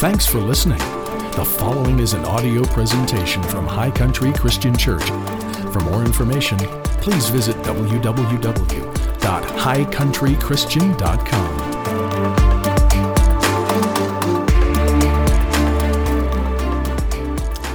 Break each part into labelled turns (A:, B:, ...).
A: Thanks for listening. The following is an audio presentation from High Country Christian Church. For more information, please visit www.highcountrychristian.com.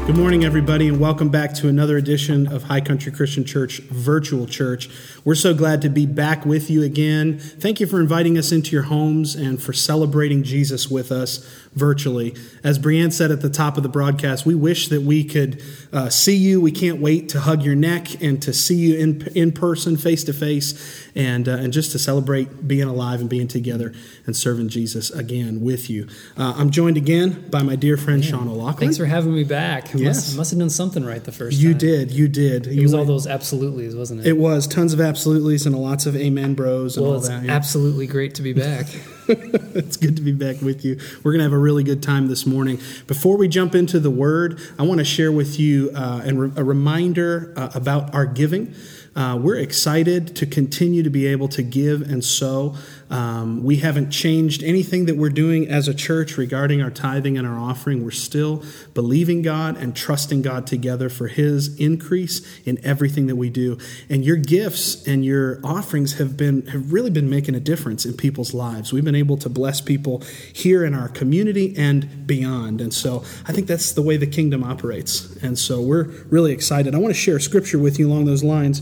B: Good morning, everybody, and welcome back to another edition of High Country Christian Church Virtual Church. We're so glad to be back with you again. Thank you for inviting us into your homes and for celebrating Jesus with us virtually. As Brianne said at the top of the broadcast, we wish that we could uh, see you. We can't wait to hug your neck and to see you in, in person, face to face, and, uh, and just to celebrate being alive and being together and serving Jesus again with you. Uh, I'm joined again by my dear friend Sean O'Loughlin.
C: Thanks for having me back. I
B: Yes.
C: Must, must have done something right the first
B: You
C: time.
B: did, you did.
C: It
B: You
C: was all those absolutely's, wasn't it?
B: It was tons of absolutely's and lots of amen bros and
C: well,
B: all
C: it's
B: that. yeah.
C: absolutely great to be back.
B: it's good to be back with you. We're going to have a really good time this morning. Before we jump into the word, I want to share with you uh, and re- a reminder uh, about our giving. Uh, we're excited to continue to be able to give and sow. Um, we haven't changed anything that we're doing as a church regarding our tithing and our offering. We're still believing God and trusting God together for His increase in everything that we do. And your gifts and your offerings have been have really been making a difference in people's lives. We've been able to bless people here in our community and beyond. And so I think that's the way the kingdom operates. And so we're really excited. I want to share scripture with you along those lines.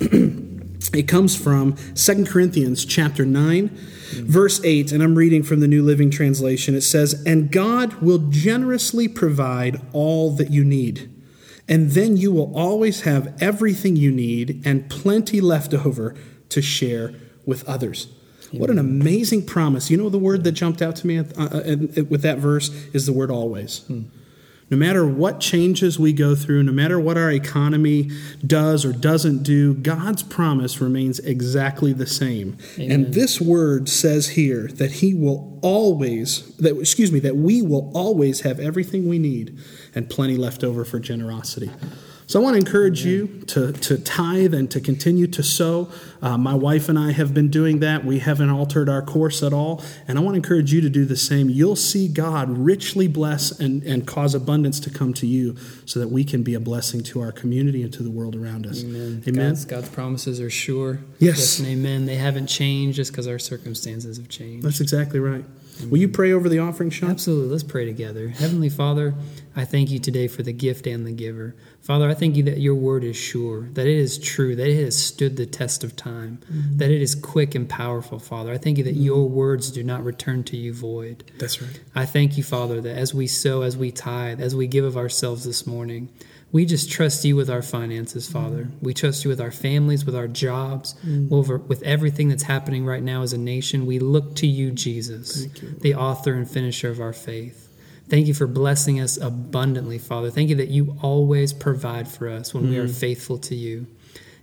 B: It comes from 2 Corinthians chapter 9, verse 8, and I'm reading from the New Living Translation. It says, And God will generously provide all that you need. And then you will always have everything you need and plenty left over to share with others. What an amazing promise. You know, the word that jumped out to me at, uh, uh, with that verse is the word always. No matter what changes we go through, no matter what our economy does or doesn't do, God's promise remains exactly the same. And this word says here that he will always that excuse me, that we will always have everything we need and plenty left over for generosity. So I want to encourage you to, to tithe and to continue to sow. Uh, my wife and I have been doing that. We haven't altered our course at all. And I want to encourage you to do the same. You'll see God richly bless and, and cause abundance to come to you so that we can be a blessing to our community and to the world around us.
C: Amen.
B: Amen.
C: God's, God's promises are sure.
B: Yes.
C: and amen. They haven't changed just because our circumstances have changed.
B: That's exactly right. Will you pray over the offering, Sean?
C: Absolutely. Let's pray together. Heavenly Father, I thank you today for the gift and the giver. Father, I thank you that your word is sure, that it is true, that it has stood the test of time, that it is quick and powerful, Father. I thank you that your words do not return to you void.
B: That's right.
C: I thank you, Father, that as we sow, as we tithe, as we give of ourselves this morning, we just trust you with our finances, Father. We trust you with our families, with our jobs, over, with everything that's happening right now as a nation. We look to you, Jesus, the author and finisher of our faith. Thank you for blessing us abundantly, Father. Thank you that you always provide for us when we are mm. faithful to you.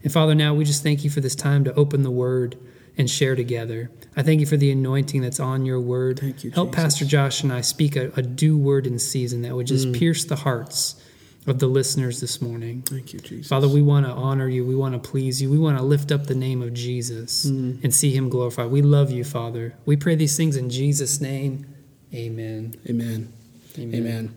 C: And Father, now we just thank you for this time to open the word and share together. I thank you for the anointing that's on your word.
B: Thank you,
C: Help
B: Jesus.
C: Pastor Josh and I speak a, a due word in season that would just mm. pierce the hearts of the listeners this morning.
B: Thank you, Jesus.
C: Father, we want to honor you. We want to please you. We want to lift up the name of Jesus mm. and see him glorified. We love you, Father. We pray these things in Jesus' name. Amen.
B: Amen.
C: Amen.
B: Amen.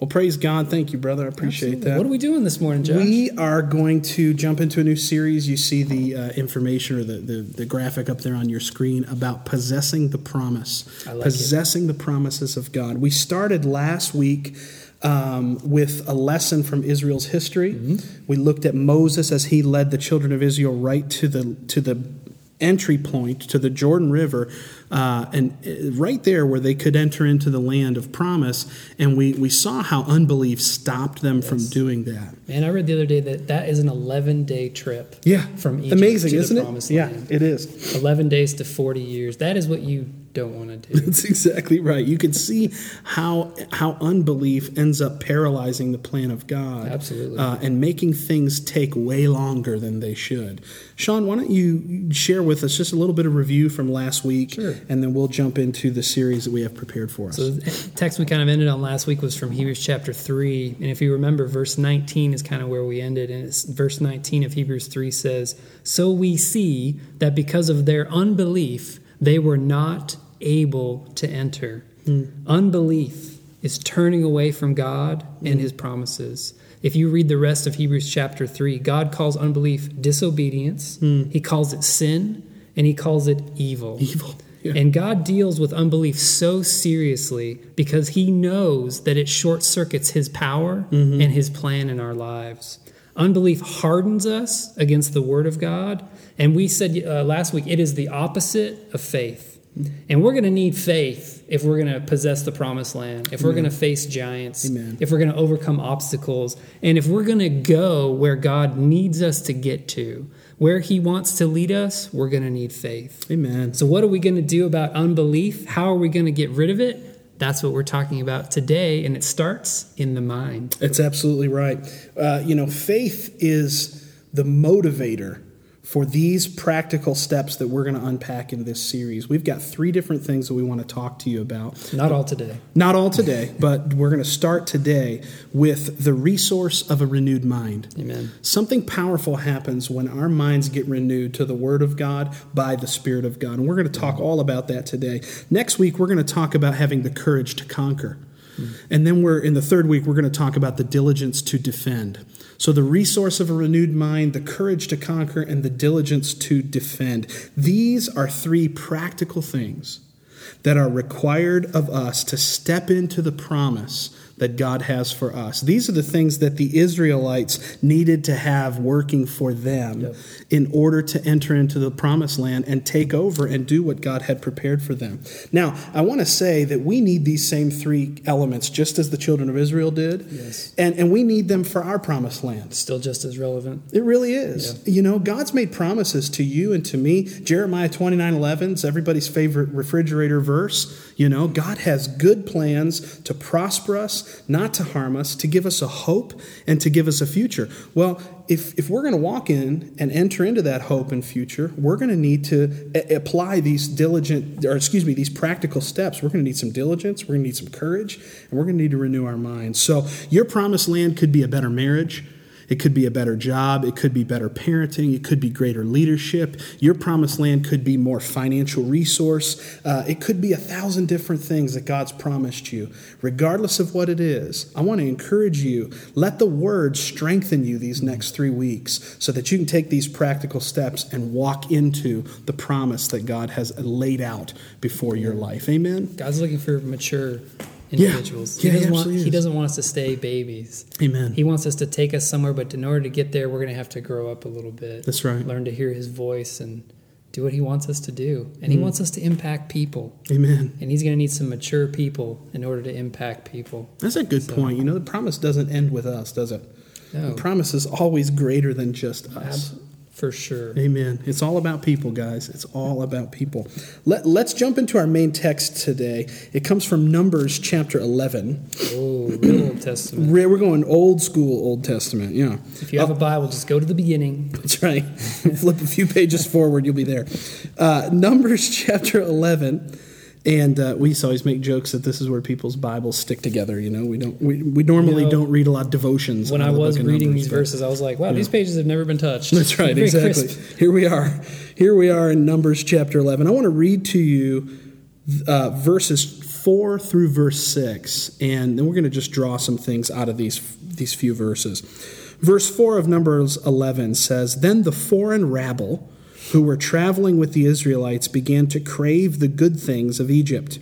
B: Well, praise God. Thank you, brother. I appreciate
C: Absolutely.
B: that.
C: What are we doing this morning, Josh?
B: We are going to jump into a new series. You see the uh, information or the, the, the graphic up there on your screen about possessing the promise.
C: I like it.
B: possessing the promises of God. We started last week um, with a lesson from Israel's history.
C: Mm-hmm.
B: We looked at Moses as he led the children of Israel right to the to the entry point to the Jordan River, uh, and uh, right there where they could enter into the land of promise. And we, we saw how unbelief stopped them from doing that.
C: Man, I read the other day that that is an 11 day trip.
B: Yeah,
C: From Egypt
B: amazing,
C: to the
B: isn't it?
C: promised
B: Yeah,
C: land.
B: it is.
C: 11 days to 40 years. That is what you don't want to do.
B: That's exactly right. You can see how how unbelief ends up paralyzing the plan of God,
C: Absolutely.
B: uh, and making things take way longer than they should. Sean, why don't you share with us just a little bit of review from last week,
C: Sure.
B: and then we'll jump into the series that we have prepared for us.
C: So the text we kind of ended on last week was from Hebrews chapter 3. And if you remember, verse 19 is kind of where we ended. And it's verse 19 of Hebrews 3 says, So we see that because of their unbelief, they were not able to enter. Hmm. Unbelief is turning away from God and hmm. his promises. If you read the rest of Hebrews chapter 3, God calls unbelief disobedience, hmm. he calls it sin, and he calls it evil.
B: Evil. Yeah.
C: And God deals with unbelief so seriously because he knows that it short circuits his power mm-hmm. and his plan in our lives. Unbelief hardens us against the word of God. And we said uh, last week, it is the opposite of faith. And we're going to need faith if we're going to possess the promised land, if we're going to face giants,
B: Amen.
C: if we're going to overcome obstacles, and if we're going to go where God needs us to get to, where He wants to lead us, we're going to need faith.
B: Amen.
C: So, what are we going to do about unbelief? How are we going to get rid of it? That's what we're talking about today, and it starts in the mind.
B: That's absolutely right. Uh, you know, faith is the motivator for these practical steps that we're going to unpack in this series. We've got three different things that we want to talk to you about.
C: Not all today.
B: Not all today, but we're going to start today with the resource of a renewed mind.
C: Amen.
B: Something powerful happens when our minds get renewed to the Word of God by the Spirit of God. And we're going to talk all about that today. Next week, we're going to talk about having the courage to conquer. Hmm. And then we're in the third week, we're going to talk about the diligence to defend. So, the resource of a renewed mind, the courage to conquer, and the diligence to defend. These are three practical things that are required of us to step into the promise that God has for us. These are the things that the Israelites needed to have working for them
C: Yep.
B: in order to enter into the promised land and take over and do what God had prepared for them. Now, I want to say that we need these same three elements just as the children of Israel did.
C: Yes.
B: And, and we need them for our promised land.
C: Still just as relevant.
B: It really is. You know, God's made promises to you and to me. Jeremiah 29 11 is everybody's favorite refrigerator verse. You know, God has good plans to prosper us, not to harm us, to give us a hope and to give us a future. Well, if, if we're going to walk in and enter into that hope and future, we're going to need to a- apply these diligent, or excuse me, these practical steps. We're going to need some diligence, we're going to need some courage, and we're going to need to renew our minds. So, your promised land could be a better marriage. It could be a better job. It could be better parenting. It could be greater leadership. Your promised land could be more financial resource. Uh, it could be a thousand different things that God's promised you. Regardless of what it is, I want to encourage you let the word strengthen you these next three weeks so that you can take these practical steps and walk into the promise that God has laid out before your life. Amen.
C: God's looking for mature. Individuals.
B: Yeah, he
C: he, doesn't want, he doesn't want us to stay babies.
B: Amen.
C: He wants us to take us somewhere, but in order to get there, we're going to have to grow up a little bit.
B: That's right.
C: Learn to hear his voice and do what he wants us to do. And
B: Mm.
C: he wants us to impact people.
B: Amen.
C: And he's going to need some mature people in order to impact people.
B: That's a good point. You know, the promise doesn't end with us, does it?
C: No.
B: The promise is always greater than just
C: Ab-
B: us.
C: For sure.
B: Amen. It's all about people, guys. It's all about people. Let, let's jump into our main text today. It comes from Numbers chapter 11.
C: Oh, real Old Testament.
B: We're going old school Old Testament. Yeah.
C: If you have a Bible, just go to the beginning.
B: That's right. Flip a few pages forward, you'll be there. Uh, Numbers chapter 11. And uh, we used to always make jokes that this is where people's Bibles stick together. You know, we don't we, we normally
C: You know,
B: don't read a lot of devotions.
C: When I was reading these verses, I was like, wow, these pages have never been touched.
B: That's right, exactly.
C: crisp.
B: Here we are. Here we are in Numbers chapter 11. I want to read to you uh, verses 4 through verse 6, and then we're going to just draw some things out of these, these few verses. Verse 4 of Numbers 11 says Then the foreign rabble who were traveling with the Israelites began to crave the good things of Egypt.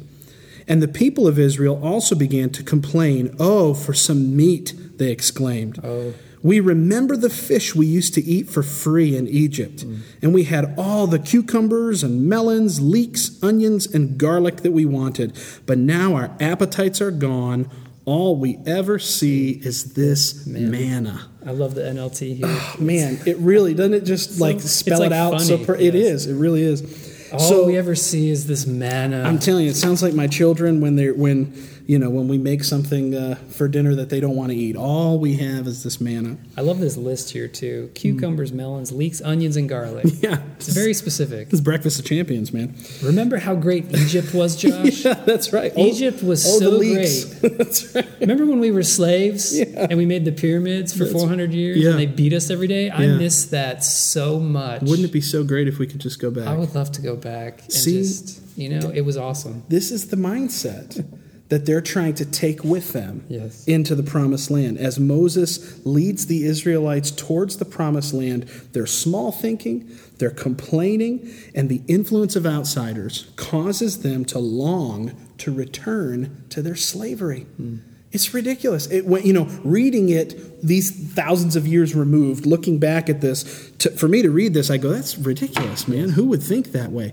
B: And the people of Israel also began to complain, Oh, for some meat, they exclaimed.
C: Oh.
B: We remember the fish we used to eat for free in Egypt, mm. and we had all the cucumbers and melons, leeks, onions, and garlic that we wanted. But now our appetites are gone. All we ever see is this manna.
C: I love the NLT here.
B: Oh, man, it really doesn't it just like
C: it's
B: spell
C: like
B: it out? so
C: funny,
B: per- it
C: yes.
B: is. It really is.
C: All
B: so
C: we ever see is this manna.
B: I'm telling you, it sounds like my children when they're when you know when we make something uh, for dinner that they don't want to eat. All we have is this manna.
C: I love this list here too: cucumbers, melons, leeks, onions, and garlic.
B: Yeah,
C: It's very specific.
B: It's breakfast of champions, man.
C: Remember how great Egypt was, Josh?
B: Yeah, that's right.
C: Egypt was
B: oh,
C: so great.
B: that's right.
C: Remember when we were slaves
B: Yeah.
C: and we made the pyramids for
B: That's-
C: 400 years
B: yeah.
C: and they beat us every day? I miss that so much.
B: Wouldn't it be so great if we could just go back?
C: I would love to go back and
B: See?
C: just, you know, it was awesome.
B: This is the mindset. That they're trying to take with them
C: Yes.
B: into the promised land. As Moses leads the Israelites towards the promised land, their small thinking, their complaining, and the influence of outsiders causes them to long to return to their slavery. Hmm. It's ridiculous. It, you know, reading it these thousands of years removed, looking back at this, to, for me to read this, I go, "That's ridiculous, man. Who would think that way?"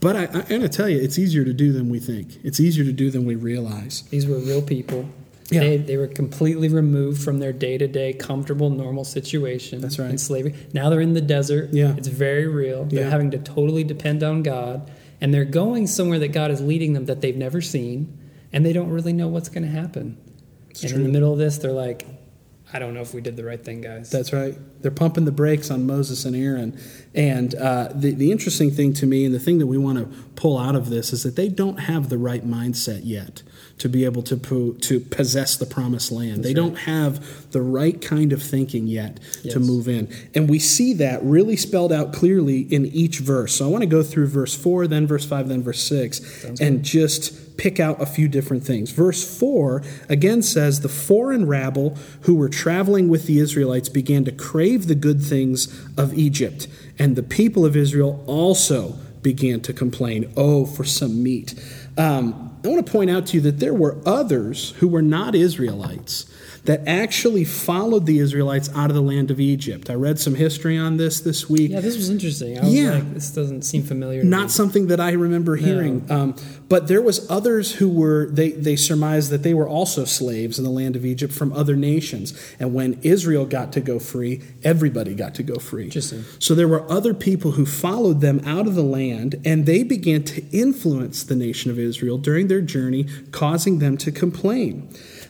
B: But I, I'm going to tell you, it's easier to do than we think. It's easier to do than we realize.
C: These were real people.
B: Yeah.
C: They, they were completely removed from their day to day, comfortable, normal situation.
B: That's right.
C: In slavery. Now they're in the desert.
B: Yeah.
C: It's very real. They're
B: Yeah.
C: having to totally depend on God. And they're going somewhere that God is leading them that they've never seen. And they don't really know what's going to happen. and in the middle of this, they're like, I don't know if we did the right thing, guys.
B: That's right. They're pumping the brakes on Moses and Aaron. And uh, the, the interesting thing to me, and the thing that we want to pull out of this, is that they don't have the right mindset yet to be able to, po- to possess the promised land. they don't have the right kind of thinking yet to move in. And we see that really spelled out clearly in each verse. So I want to go through verse 4, then verse 5, then verse 6, and just pick out a few different things. Verse 4 again says, The foreign rabble who were traveling with the Israelites began to crave the good things of Egypt, and the people of Israel also began to complain, Oh, for some meat. Um, I want to point out to you that there were others who were not Israelites that actually followed the Israelites out of the land of Egypt. I read some history on this this week.
C: yeah, this was interesting. I was
B: Yeah.
C: like, this doesn't seem familiar to me.
B: Not something that I remember hearing. Um, but there was others who were they they surmised that they were also slaves in the land of Egypt from other nations. And when Israel got to go free, everybody got to go free.
C: Interesting.
B: So there were other people who followed them out of the land, and they began to influence the nation of Israel during their journey, causing them to complain.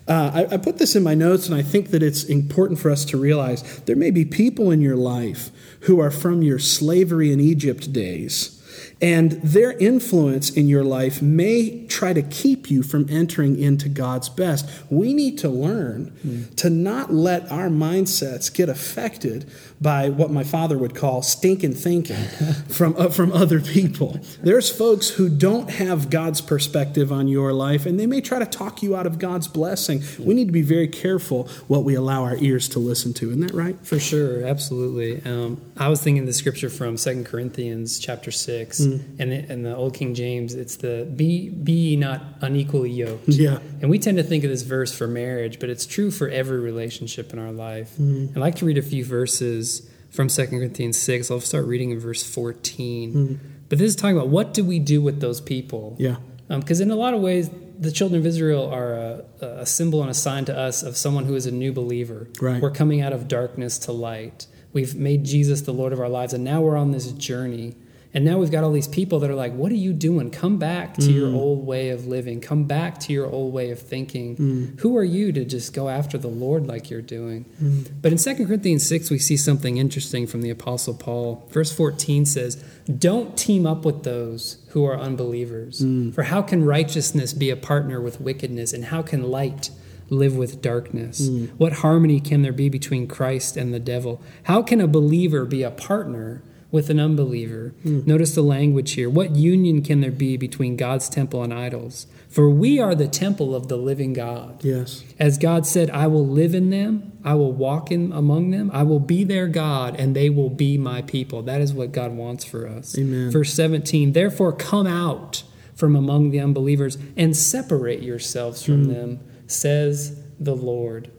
B: Uh, I, I put this in my notes, and I think that it's important for us to realize there may be people in your life who are from your slavery in Egypt days. And their influence in your life may try to keep you from entering into God's best. We need to learn to not let our mindsets get affected by what my father would call stinking thinking from, uh, from other people. There's folks who don't have God's perspective on your life, and they may try to talk you out of God's blessing. We need to be very careful what we allow our ears to listen to. Isn't that right?
C: For sure, absolutely. Um, I was thinking the scripture from Second Corinthians chapter six, hmm. and in, the Old King James, it's the "be be not unequally yoked."
B: Yeah.
C: And we tend to think of this verse for marriage, but it's true for every relationship in our life. Hmm. I'd like to read a few verses from Second Corinthians six. I'll start reading in verse fourteen. Hmm. But this is talking about what do we do with those people?
B: Yeah.
C: Um, because in a lot of ways, the children of Israel are a, a symbol and a sign to us of someone who is a new believer.
B: Right.
C: We're coming out of darkness to light. We've made Jesus the Lord of our lives, and now we're on this journey. And now we've got all these people that are like, What are you doing? Come back to your mm. old way of living. Come back to your old way of thinking. Mm. Who are you to just go after the Lord like you're doing? Mm. But in 2 Corinthians 6, we see something interesting from the Apostle Paul. Verse 14 says, Don't team up with those who are unbelievers. For how can righteousness be a partner with wickedness? And how can light live with darkness? What harmony can there be between Christ and the devil? How can a believer be a partner with an unbeliever? Hmm. Notice the language here. What union can there be between God's temple and idols? For we are the temple of the living God.
B: Yes.
C: As God said, I will live in them, I will walk in among them, I will be their God, and they will be my people. That is what God wants for us.
B: Amen.
C: Verse 17, therefore come out from among the unbelievers and separate yourselves from hmm. them, says the Lord.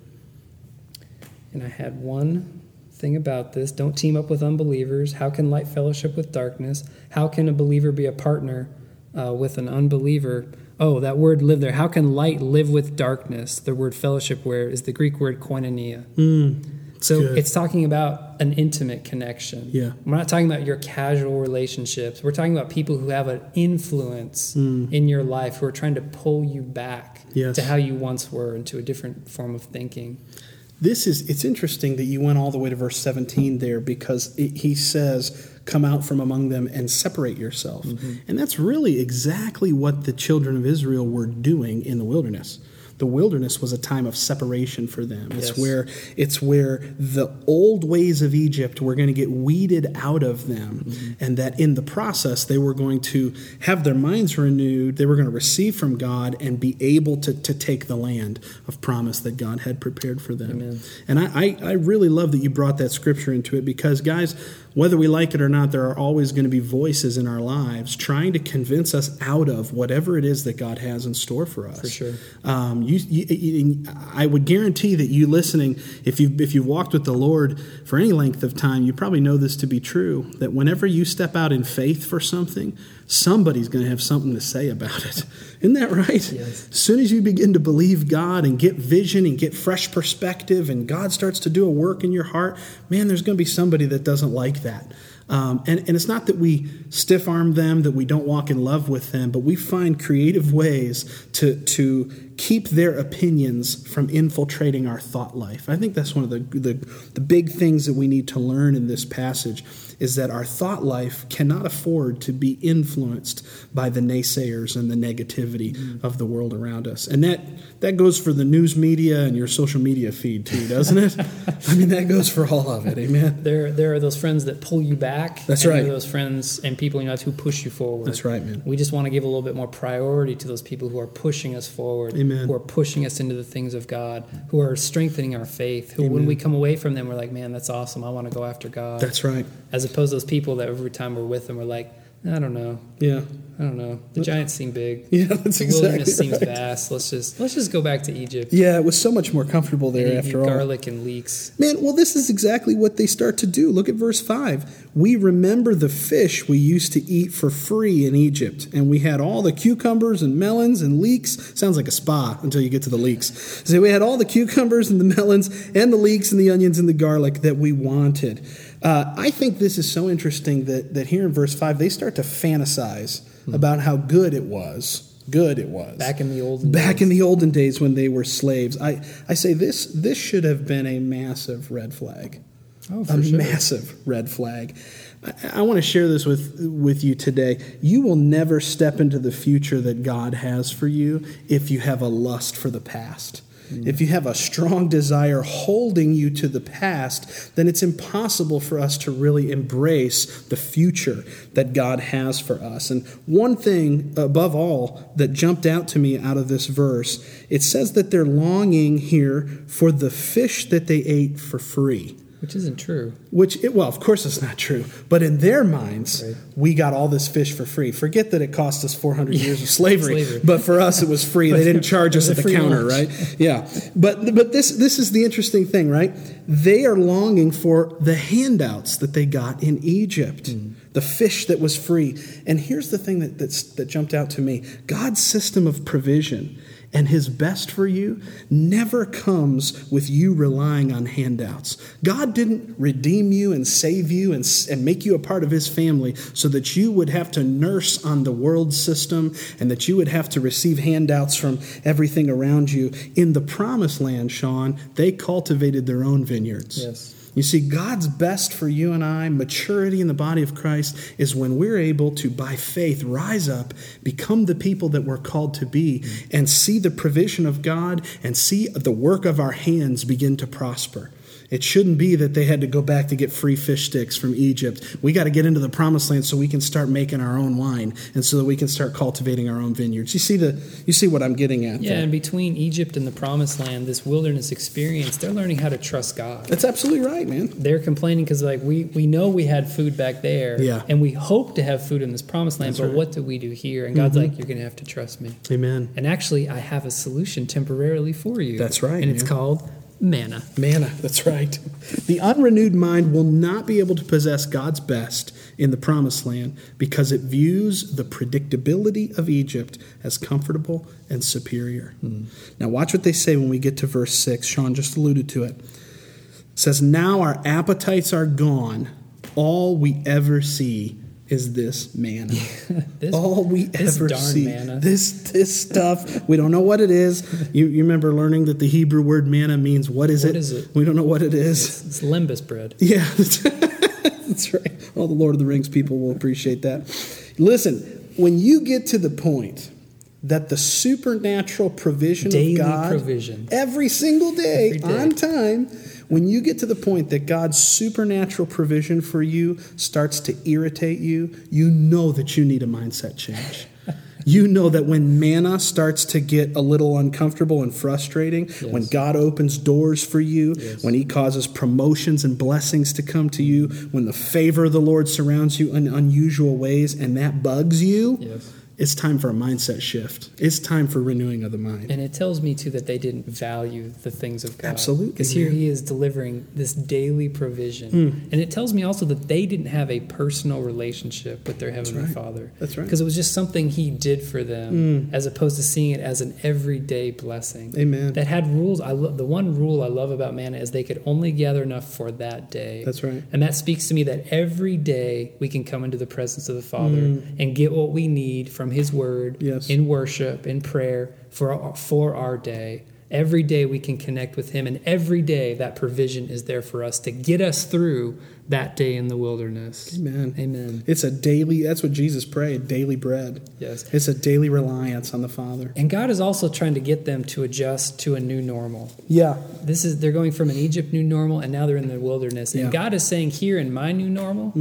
C: And I had one thing about this don't team up with unbelievers. How can light fellowship with darkness? How can a believer be a partner uh, with an unbeliever? Oh, that word live there. How can light live with darkness? The word fellowship where is the Greek word koinonia. so
B: good.
C: it's talking about an intimate connection.
B: Yeah.
C: We're not talking about your casual relationships. We're talking about people who have an influence in your life who are trying to pull you back
B: Yes.
C: to how you once were into a different form of thinking.
B: This is it's interesting that you went all the way to verse 17 there because it, he says come out from among them and separate yourself. Mm-hmm. And that's really exactly what the children of Israel were doing in the wilderness. The wilderness was a time of separation for them. It's
C: Yes.
B: where it's where the old ways of Egypt were going to get weeded out of them,
C: Mm-hmm.
B: and that in the process they were going to have their minds renewed. They were going to receive from God and be able to, to take the land of promise that God had prepared for them.
C: Amen.
B: And I, I, I really love that you brought that scripture into it because, guys, whether we like it or not, there are always going to be voices in our lives trying to convince us out of whatever it is that God has in store for us.
C: For sure.
B: Um, you, you, you- I would guarantee that you listening, if you if you've walked with the Lord for any length of time, you probably know this to be true. That whenever you step out in faith for something, somebody's going to have something to say about it. Isn't that right?
C: Yes.
B: As soon as you begin to believe God and get vision and get fresh perspective, and God starts to do a work in your heart, man, there's going to be somebody that doesn't like that. Um, and, and it's not that we stiff arm them, that we don't walk in love with them, but we find creative ways to, to keep their opinions from infiltrating our thought life. I think that's one of the, the, the big things that we need to learn in this passage is that our thought life cannot afford to be influenced by the naysayers and the negativity mm. of the world around us. And that, that goes for the news media and your social media feed too, doesn't it? I mean, that goes for all of it. Amen.
C: There, there are those friends that pull you back.
B: That's right.
C: Those friends and people in your life who push you forward.
B: That's right, man.
C: We just want to give a little bit more priority to those people who are pushing us forward,
B: Amen.
C: who are pushing us into the things of God, who are strengthening our faith. Who, when we come away from them, we're like, "Man, that's awesome! I want to go after God."
B: That's right.
C: As opposed to those people that every time we're with them, we're like, "I don't know,
B: Yeah.
C: I don't know. The giants seem big.
B: Yeah, that's
C: the
B: exactly
C: wilderness seems
B: right.
C: vast. Let's just let's just go back to Egypt.
B: Yeah, it was so much more comfortable there
C: and
B: after all.
C: garlic and leeks.
B: Man, well, this is exactly what they start to do. Look at verse 5. We remember the fish we used to eat for free in Egypt, and we had all the cucumbers and melons and leeks. Sounds like a spa until you get to the leeks. So we had all the cucumbers and the melons and the leeks and the onions and the garlic that we wanted. Uh, I think this is so interesting that, that here in verse 5, they start to fantasize about how good it was. Good it was
C: Back in the olden
B: back
C: days.
B: in the olden days when they were slaves. I, I say this this should have been a massive red flag.
C: Oh,
B: a
C: sure.
B: massive red flag. I, I want to share this with with you today. You will never step into the future that God has for you if you have a lust for the past. If you have a strong desire holding you to the past, then it's impossible for us to really embrace the future that God has for us. And one thing above all that jumped out to me out of this verse, it says that they're longing here for the fish that they ate for free.
C: Which isn't true.
B: Which, it, well, of course it's not true, but in their minds,
C: Right.
B: we got all this fish for free. Forget that it cost us 400 years of slavery,
C: Slavery.
B: but for us it was free. They didn't charge us at the counter,
C: lunch.
B: right? Yeah. But but this this is the interesting thing, right? They are longing for the handouts that they got in Egypt.
C: Hmm.
B: The fish that was free. And here's the thing that that's, that jumped out to me. God's system of provision and his best for you never comes with you relying on handouts. God didn't redeem you and save you and, and make you a part of his family so that you would have to nurse on the world system and that you would have to receive handouts from everything around you. In the promised land, Sean, they cultivated their own vineyards.
C: Yes.
B: You see, God's best for you and I, maturity in the body of Christ, is when we're able to, by faith, rise up, become the people that we're called to be, and see the provision of God and see the work of our hands begin to prosper. It shouldn't be that they had to go back to get free fish sticks from Egypt. We got to get into the promised land so we can start making our own wine and so that we can start cultivating our own vineyards. You see the you see what I'm getting at?
C: Yeah,
B: there.
C: and between Egypt and the Promised Land, this wilderness experience, they're learning how to trust God.
B: That's absolutely right, man.
C: They're complaining because like we we know we had food back there,
B: Yeah.
C: and we hope to have food in this Promised Land,
B: That's
C: but
B: right. Mm-hmm.
C: what do we do here? And God's like, you're going to have to trust me.
B: Amen.
C: And actually, I have a solution temporarily for you.
B: That's right,
C: and it's called manna.
B: Manna, that's right. The unrenewed mind will not be able to possess God's best in the promised land because it views the predictability of Egypt as comfortable and superior. Hmm. Now, watch what they say when we get to verse 6. Sean just alluded to it. It says, Now our appetites are gone. All we ever see is this manna.
C: This,
B: All we
C: this
B: ever
C: darn
B: see.
C: manna.
B: This this stuff. We don't know what it is. You, you remember learning that the Hebrew word manna means what is
C: What
B: it?
C: is it?
B: We don't know what it is.
C: it's, it's lembas bread.
B: Yeah, that's right. All the Lord of the Rings people will appreciate that. Listen, when you get to the point that the supernatural provision
C: Daily
B: of God
C: provision.
B: every single day,
C: Every day.
B: on time, when you get to the point that God's supernatural provision for you starts to irritate you, you know that you need a mindset change. you know that when manna starts to get a little uncomfortable and frustrating, when God opens doors for you, when He causes promotions and blessings to come to you, when the favor of the Lord surrounds you in unusual ways, and that bugs you,
C: Yes.
B: It's time for a mindset shift. It's time for renewing of the mind.
C: And it tells me too that they didn't value the things of God.
B: Absolutely,
C: Because here. He is delivering this daily provision. Hmm. And it tells me also that they didn't have a personal relationship with their Heavenly
B: right.
C: Father.
B: That's right.
C: Because it was just something he did for them hmm. as opposed to seeing it as an everyday blessing.
B: Amen.
C: That had rules. I lo- the one rule I love about manna is they could only gather enough for that day.
B: That's right.
C: And that speaks to me that every day we can come into the presence of the Father hmm. and get what we need from His Word.
B: Yes.
C: in worship, in prayer for our, for our day. Every day we can connect with Him, and every day that provision is there for us to get us through that day in the wilderness.
B: Amen.
C: Amen.
B: It's a daily, that's what Jesus prayed, daily bread.
C: Yes.
B: It's a daily reliance on the Father.
C: And God is also trying to get them to adjust to a new normal.
B: Yeah.
C: This is they're going from an Egypt new normal, and now they're in the wilderness. And
B: Yeah. Mm.
C: God is saying, "Here in my new normal,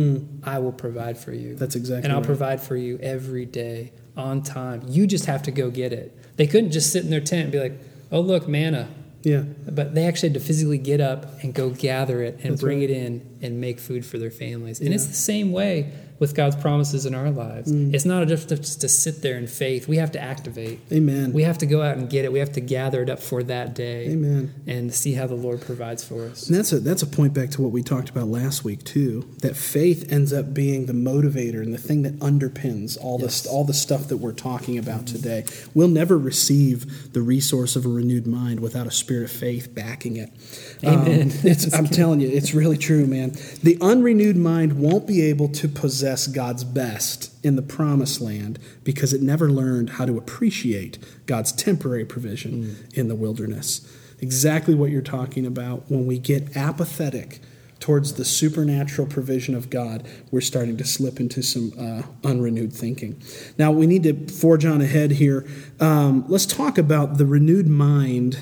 C: I will provide for you."
B: That's exactly
C: and I'll
B: right.
C: provide for you every day on time. You just have to go get it. They couldn't just sit in their tent and be like, "Oh, look, manna."
B: Yeah.
C: But they actually had to physically get up and go gather it and
B: That's
C: bring
B: right.
C: it in and make food for their families. And it's the same way with God's promises in our lives.
B: Mm.
C: It's not just to, just to sit there in faith. We have to activate.
B: Amen.
C: We have to go out and get it. We have to gather it up for that day
B: Amen.
C: and see how the Lord provides for us.
B: And that's a that's a point back to what we talked about last week too. That faith ends up being the motivator and the thing that underpins all
C: Yes.
B: this all the stuff that we're talking about today. We'll never receive the resource of a renewed mind without a spirit of faith backing it.
C: Amen.
B: Um, it's, I'm telling you, it's really true, man. The unrenewed mind won't be able to possess God's best in the promised land because it never learned how to appreciate God's temporary provision in the wilderness. Exactly what you're talking about. When we get apathetic towards the supernatural provision of God, we're starting to slip into some uh, unrenewed thinking. Now, we need to forge on ahead here. Um, let's talk about the renewed mind.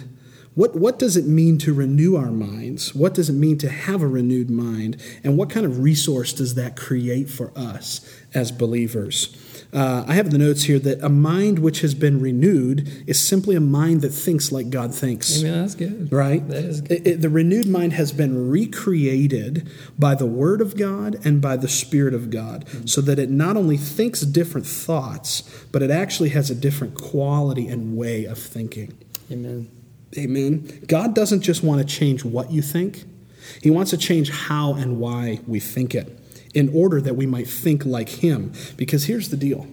B: What, what does it mean to renew our minds? What does it mean to have a renewed mind? And what kind of resource does that create for us as believers? Uh, I have the notes here that a mind which has been renewed is simply a mind that thinks like God thinks.
C: Amen. That's good.
B: Right?
C: That is good.
B: It- it- the renewed mind has been recreated by the Word of God and by the Spirit of God, so that it not only thinks different thoughts, but it actually has a different quality and way of thinking.
C: Amen.
B: Amen. God doesn't just want to change what you think, He wants to change how and why we think it in order that we might think like Him. Because here's the deal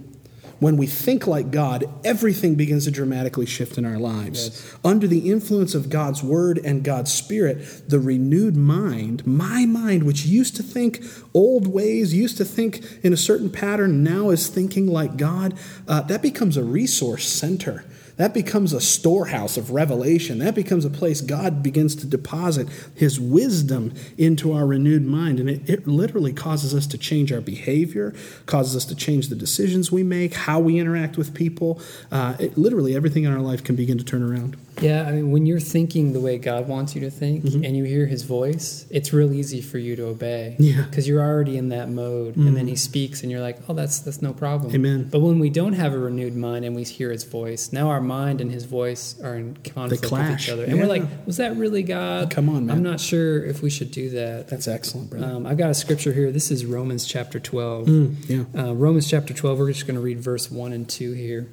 B: when we think like God, everything begins to dramatically shift in our lives. Under the influence of God's Word and God's Spirit, the renewed mind, my mind, which used to think old ways, used to think in a certain pattern, now is thinking like God, uh, that becomes a resource center. That becomes a storehouse of revelation. That becomes a place God begins to deposit His wisdom into our renewed mind. And it, it literally causes us to change our behavior, causes us to change the decisions we make, how we interact with people. Uh, it, literally, everything in our life can begin to turn around.
C: Yeah, I mean, when you're thinking the way God wants you to think
B: Mm-hmm.
C: and you hear His voice, it's real easy for you to obey.
B: Yeah. Mm-hmm.
C: because you're already in that mode, and then He speaks, and you're like, "Oh, that's that's no problem."
B: Amen.
C: But when we don't have a renewed mind and we hear His voice, now our mind and His voice are in conflict with each other, and we're like, "Was that really God?"
B: Come on, man.
C: I'm not sure if we should do that.
B: That's excellent, brother.
C: Um, I've got a scripture here. This is Romans chapter 12.
B: Mm, yeah.
C: Uh, Romans chapter 12, we're just going to read verse 1 and 2 here.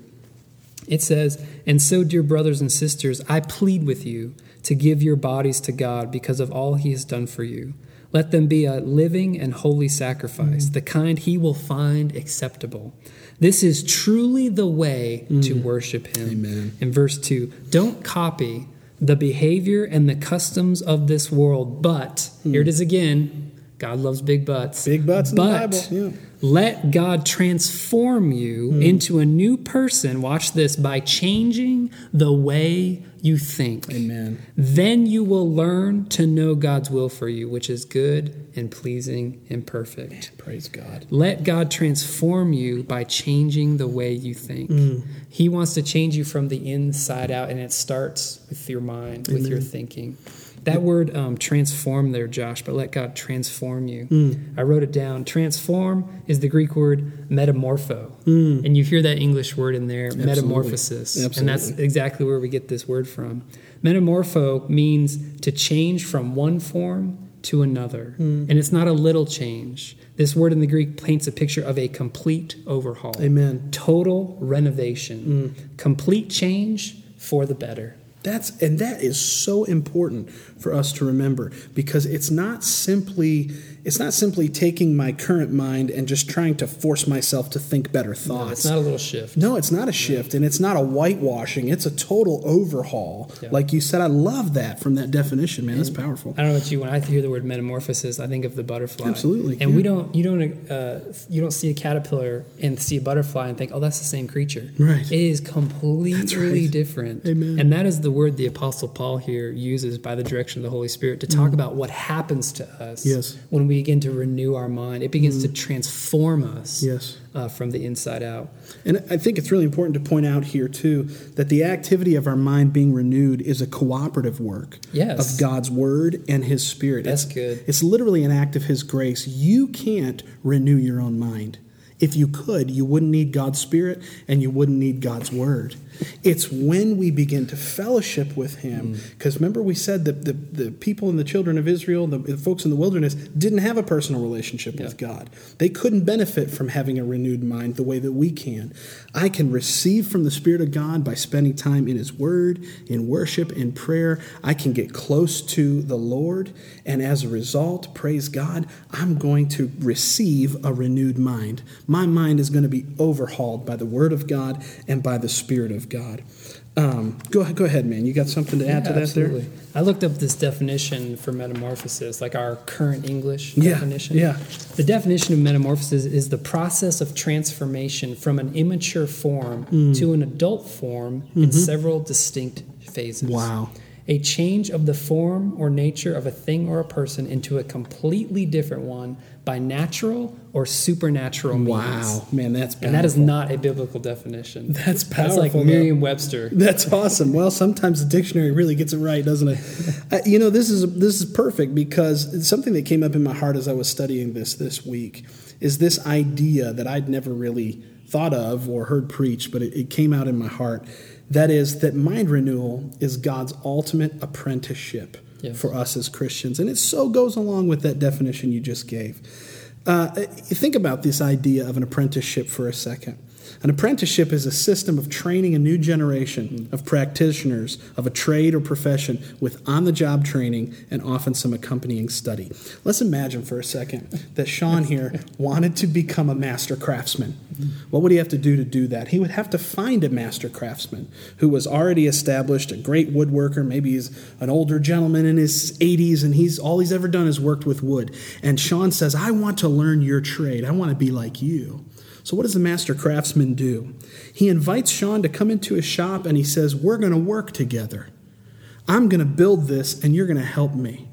C: It says, And so, dear brothers and sisters, I plead with you to give your bodies to God because of all he has done for you. Let them be a living and holy sacrifice, mm. the kind he will find acceptable. This is truly the way to mm. worship him.
B: Amen.
C: In verse 2, don't copy the behavior and the customs of this world, but, here it mm. is again, God loves big butts.
B: Big butts in the
C: but
B: Bible, yeah.
C: let God transform you into a new person, watch this, by changing the way you think.
B: Amen.
C: Then you will learn to know God's will for you, which is good and pleasing and perfect.
B: Praise God.
C: Let God transform you by changing the way you think.
B: Mm.
C: He wants to change you from the inside out, and it starts with your mind, with your thinking. That word um, transform there, Josh, but let God transform you.
B: Mm.
C: I wrote it down. Transform is the Greek word metamorpho.
B: Mm.
C: And you hear that English word in there, metamorphosis.
B: Absolutely.
C: And that's exactly where we get this word from. Metamorpho means to change from one form to another.
B: Mm.
C: And it's not a little change. This word in the Greek paints a picture of a complete overhaul.
B: Amen.
C: Total renovation.
B: Mm.
C: Complete change for the better.
B: That's and that is so important for us to remember because it's not simply it's not simply taking my current mind and just trying to force myself to think better
C: No,
B: thoughts.
C: it's not a little shift.
B: No, it's not a shift and it's not a whitewashing. It's a total overhaul.
C: Yeah.
B: Like you said, I love that from that definition, man. That's powerful.
C: I don't know about you. When I hear the word metamorphosis, I think of the butterfly.
B: Absolutely,
C: And
B: yeah.
C: we don't, you don't, uh, you don't see a caterpillar and see a butterfly and think, oh, that's the same creature.
B: Right.
C: It is completely
B: right.
C: different.
B: Amen.
C: And that is the word the Apostle Paul here uses by the direction of the Holy Spirit to talk about what happens to us
B: Mm. Yes. Mm.
C: when we begin to renew our mind. It begins to transform us
B: Yes.
C: uh, from the inside out.
B: And I think it's really important to point out here, too, that the activity of our mind being renewed is a cooperative work
C: Yes.
B: of God's Word and His Spirit.
C: That's
B: it's,
C: good.
B: It's literally an act of His grace. You can't renew your own mind. If you could, you wouldn't need God's Spirit and you wouldn't need God's Word. It's when we begin to fellowship with Him.
C: Mm.
B: Because remember, we said that the, the people and the children of Israel, the, the folks in the wilderness, didn't have a personal relationship with God. They couldn't benefit from having a renewed mind the way that we can. I can receive from the Spirit of God by spending time in His Word, in worship, in prayer. I can get close to the Lord. And as a result, praise God, I'm going to receive a renewed mind. My mind is going to be overhauled by the Word of God and by the Spirit of God. Um, go, go ahead, man. You got something to add to that
C: absolutely.
B: there?
C: I looked up this definition for metamorphosis, like our current English
B: Yeah,
C: definition.
B: yeah.
C: The definition of metamorphosis is the process of transformation from an immature form
B: Mm.
C: to an adult form in several distinct phases.
B: Mm-hmm. Wow.
C: A change of the form or nature of a thing or a person into a completely different one by natural or supernatural means.
B: Wow, man, that's powerful.
C: And that is not a biblical definition.
B: That's
C: That's like
B: powerful.
C: Merriam Webster.
B: That's awesome. Well, sometimes the dictionary really gets it right, doesn't it? Uh, you know, this is this is perfect because something that came up in my heart as I was studying this this week is this idea that I'd never really thought of or heard preached, but it, it came out in my heart. That is that mind renewal is God's ultimate apprenticeship
C: Yes.
B: for us as Christians, and it so goes along with that definition you just gave. Uh, think about this idea of an apprenticeship for a second. An apprenticeship is a system of training a new generation of practitioners of a trade or profession with on the job training and often some accompanying study. Let's imagine for a second that Sean here wanted to become a master craftsman. What would he have to do to do that? He would have to find a master craftsman who was already established, a great woodworker. Maybe he's an older gentleman in his 80s and he's all he's ever done is worked with wood. And Sean says, I want to learn your trade. I want to be like you. So, what does the master craftsman do? He invites Sean to come into his shop and he says, We're going to work together. I'm going to build this and you're going to help me.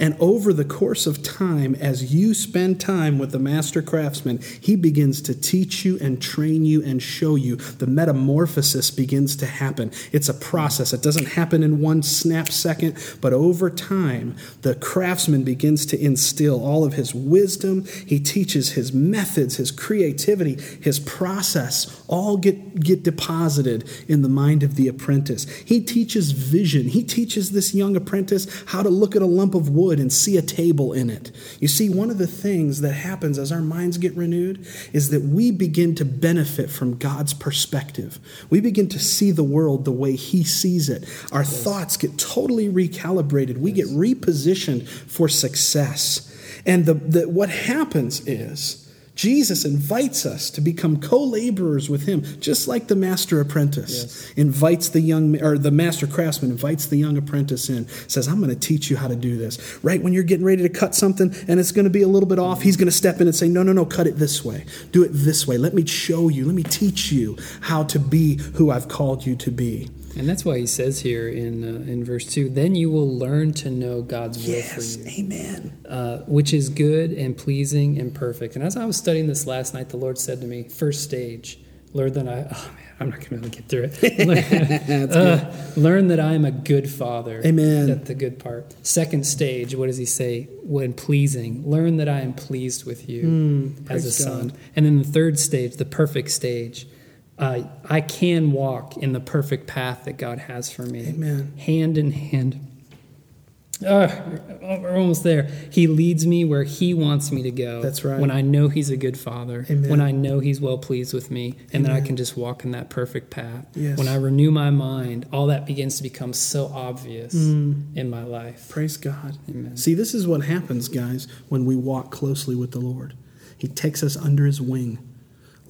B: And over the course of time, as you spend time with the master craftsman, he begins to teach you and train you and show you. The metamorphosis begins to happen. It's a process. It doesn't happen in one snap second, but over time, the craftsman begins to instill all of his wisdom. He teaches his methods, his creativity, his process, all get, get deposited in the mind of the apprentice. He teaches vision. He teaches this young apprentice how to look at a lump of wood and see a table in it. You see, one of the things that happens as our minds get renewed is that we begin to benefit from God's perspective. We begin to see the world the way He sees it. Our thoughts get totally recalibrated. We get repositioned for success. And the, the, what happens is, Jesus invites us to become co-laborers with him, just like the master apprentice invites the young or the master craftsman invites the young apprentice in, says, "I'm going to teach you how to do this." Right when you're getting ready to cut something and it's going to be a little bit off, he's going to step in and say, "No, no, no, cut it this way. Do it this way. Let me show you. Let me teach you how to be who I've called you to be."
C: And that's why he says here in uh, in verse two, then you will learn to know God's will for you, Yes,
B: Amen.
C: uh, which is good and pleasing and perfect. And as I was studying this last night, the Lord said to me, first stage, learn that I. Oh man, I'm not going to be able to get through it. Uh, learn that I am a good father.
B: Amen.
C: That's the good part. Second stage, what does he say? When pleasing, learn that I am pleased with you as a
B: praise
C: son. And then the third stage, the perfect stage, uh, I can walk in the perfect path that God has for me.
B: Amen.
C: Hand in hand. Uh, we're almost there. He leads me where He wants me to go.
B: That's right.
C: When I know He's a good Father,
B: Amen.
C: when I know He's well pleased with me, and then I can just walk in that perfect path.
B: Yes.
C: When I renew my mind, all that begins to become so obvious
B: Mm.
C: in my life.
B: Praise God.
C: Amen.
B: See, this is what happens, guys, when we walk closely with the Lord. He takes us under his wing,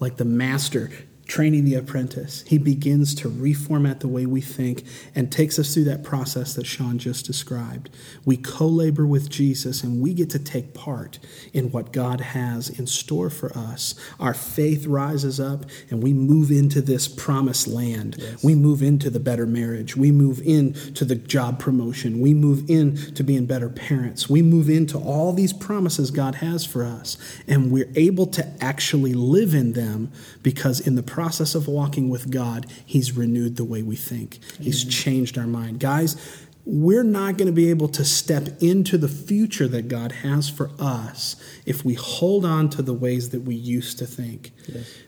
B: like the master training the apprentice. He begins to reformat the way we think and takes us through that process that Sean just described. We co labor with Jesus and we get to take part in what God has in store for us. Our faith rises up and we move into this promised land. We move into the better marriage. We move into the job promotion. We move into being better parents. We move into all these promises God has for us. And we're able to actually live in them because in the process of walking with God, He's renewed the way we think. He's changed our mind. Guys, we're not going to be able to step into the future that God has for us if we hold on to the ways that we used to think.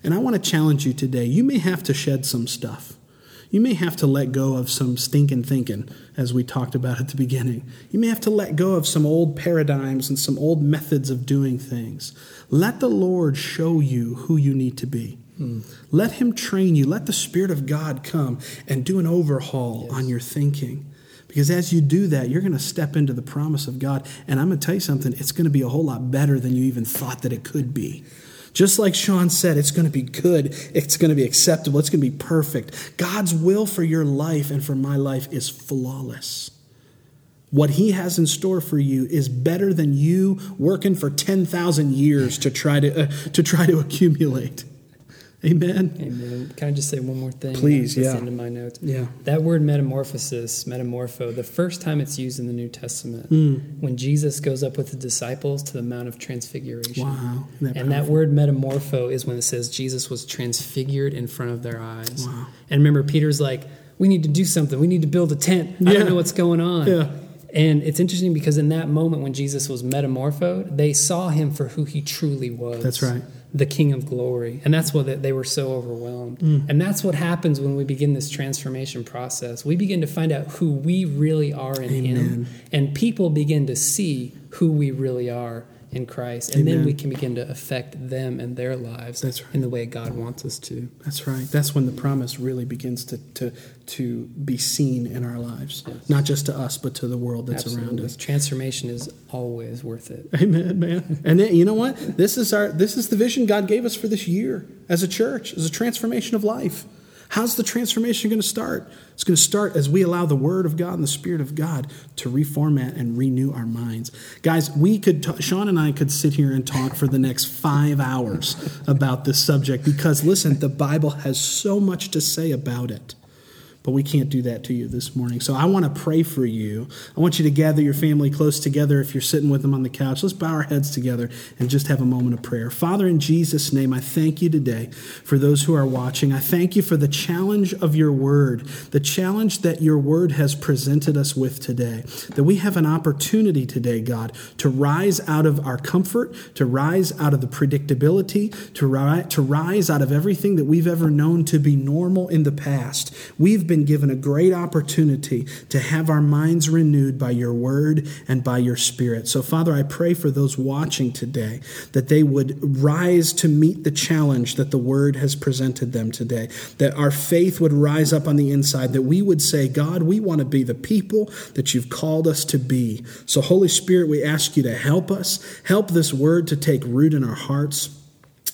B: And I want to challenge you today. You may have to shed some stuff. You may have to let go of some stinking thinking, as we talked about at the beginning. You may have to let go of some old paradigms and some old methods of doing things. Let the Lord show you who you need to be. Let Him train you. Let the Spirit of God come and do an overhaul on your thinking. Because as you do that, you're going to step into the promise of God. And I'm going to tell you something, it's going to be a whole lot better than you even thought that it could be. Just like Sean said, it's going to be good, it's going to be acceptable, it's going to be perfect. God's will for your life and for my life is flawless. What he has in store for you is better than you working for 10,000 years to try to uh, to try to accumulate. Amen.
C: Amen. Can I just say one more thing?
B: Please, yeah.
C: Into my notes.
B: Yeah.
C: That word metamorphosis, metamorpho, the first time it's used in the New Testament,
B: Hmm.
C: when Jesus goes up with the disciples to the Mount of Transfiguration.
B: Wow. That
C: and that word metamorpho is when it says Jesus was transfigured in front of their eyes.
B: Wow.
C: And remember, Peter's like, we need to do something. We need to build a tent. I don't know what's going on.
B: Yeah.
C: And it's interesting because in that moment when Jesus was metamorphosed, they saw him for who he truly was.
B: That's right.
C: The King of Glory. And that's what they- they were so overwhelmed.
B: Mm.
C: And that's what happens when we begin this transformation process. We begin to find out who we really are in
B: Amen.
C: Him. And people begin to see who we really are in Christ. And then we can begin to affect them and their lives
B: That's right.
C: in the way God wants us to.
B: That's right. That's when the promise really begins to, to, to be seen in our lives, not just to us, but to the world that's around us.
C: Transformation is always worth it.
B: Amen, man. And then, you know what? This is our this is the vision God gave us for this year as a church, as a transformation of life. How's the transformation going to start? It's going to start as we allow the Word of God and the Spirit of God to reformat and renew our minds. Guys, we could, t- Sean and I could sit here and talk for the next five hours about this subject because, listen, the Bible has so much to say about it. But we can't do that to you this morning. So I want to pray for you. I want you to gather your family close together if you're sitting with them on the couch. Let's bow our heads together and just have a moment of prayer. Father, in Jesus' name, I thank you today for those who are watching. I thank you for the challenge of your word, the challenge that your word has presented us with today. That we have an opportunity today, God, to rise out of our comfort, to rise out of the predictability, to, ri- to rise out of everything that we've ever known to be normal in the past. We've been given a great opportunity to have our minds renewed by your word and by your spirit. So, Father, I pray for those watching today that they would rise to meet the challenge that the word has presented them today, that our faith would rise up on the inside, that we would say, God, we want to be the people that you've called us to be. So, Holy Spirit, we ask you to help us, help this word to take root in our hearts.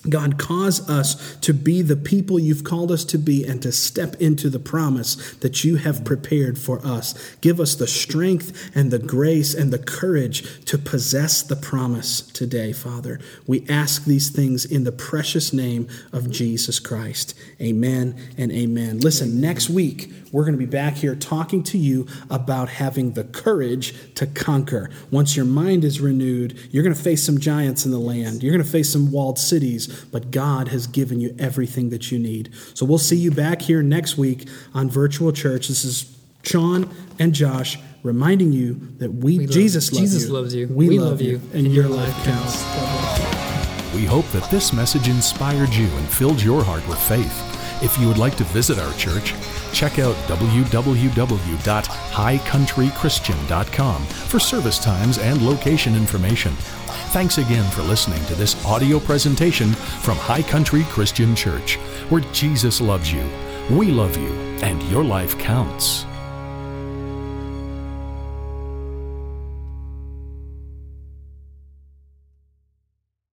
B: God, cause us to be the people you've called us to be and to step into the promise that you have prepared for us. Give us the strength and the grace and the courage to possess the promise today, Father. We ask these things in the precious name of Jesus Christ. Amen and amen. Listen, next week, we're going to be back here talking to you about having the courage to conquer. Once your mind is renewed, you're going to face some giants in the land, you're going to face some walled cities, but God has given you everything that you need. So we'll see you back here next week on Virtual Church. This is Sean and Josh reminding you that we,
C: We love-
B: Jesus loves
C: Jesus
B: you.
C: loves you.
B: We,
C: We
B: love,
C: love
B: you,
C: you,
B: and, your life counts.
A: We hope that this message inspired you and filled your heart with faith. If you would like to visit our church, check out www.highcountrychristian.com for service times and location information. Thanks again for listening to this audio presentation from High Country Christian Church, where Jesus loves you, we love you, and your life counts.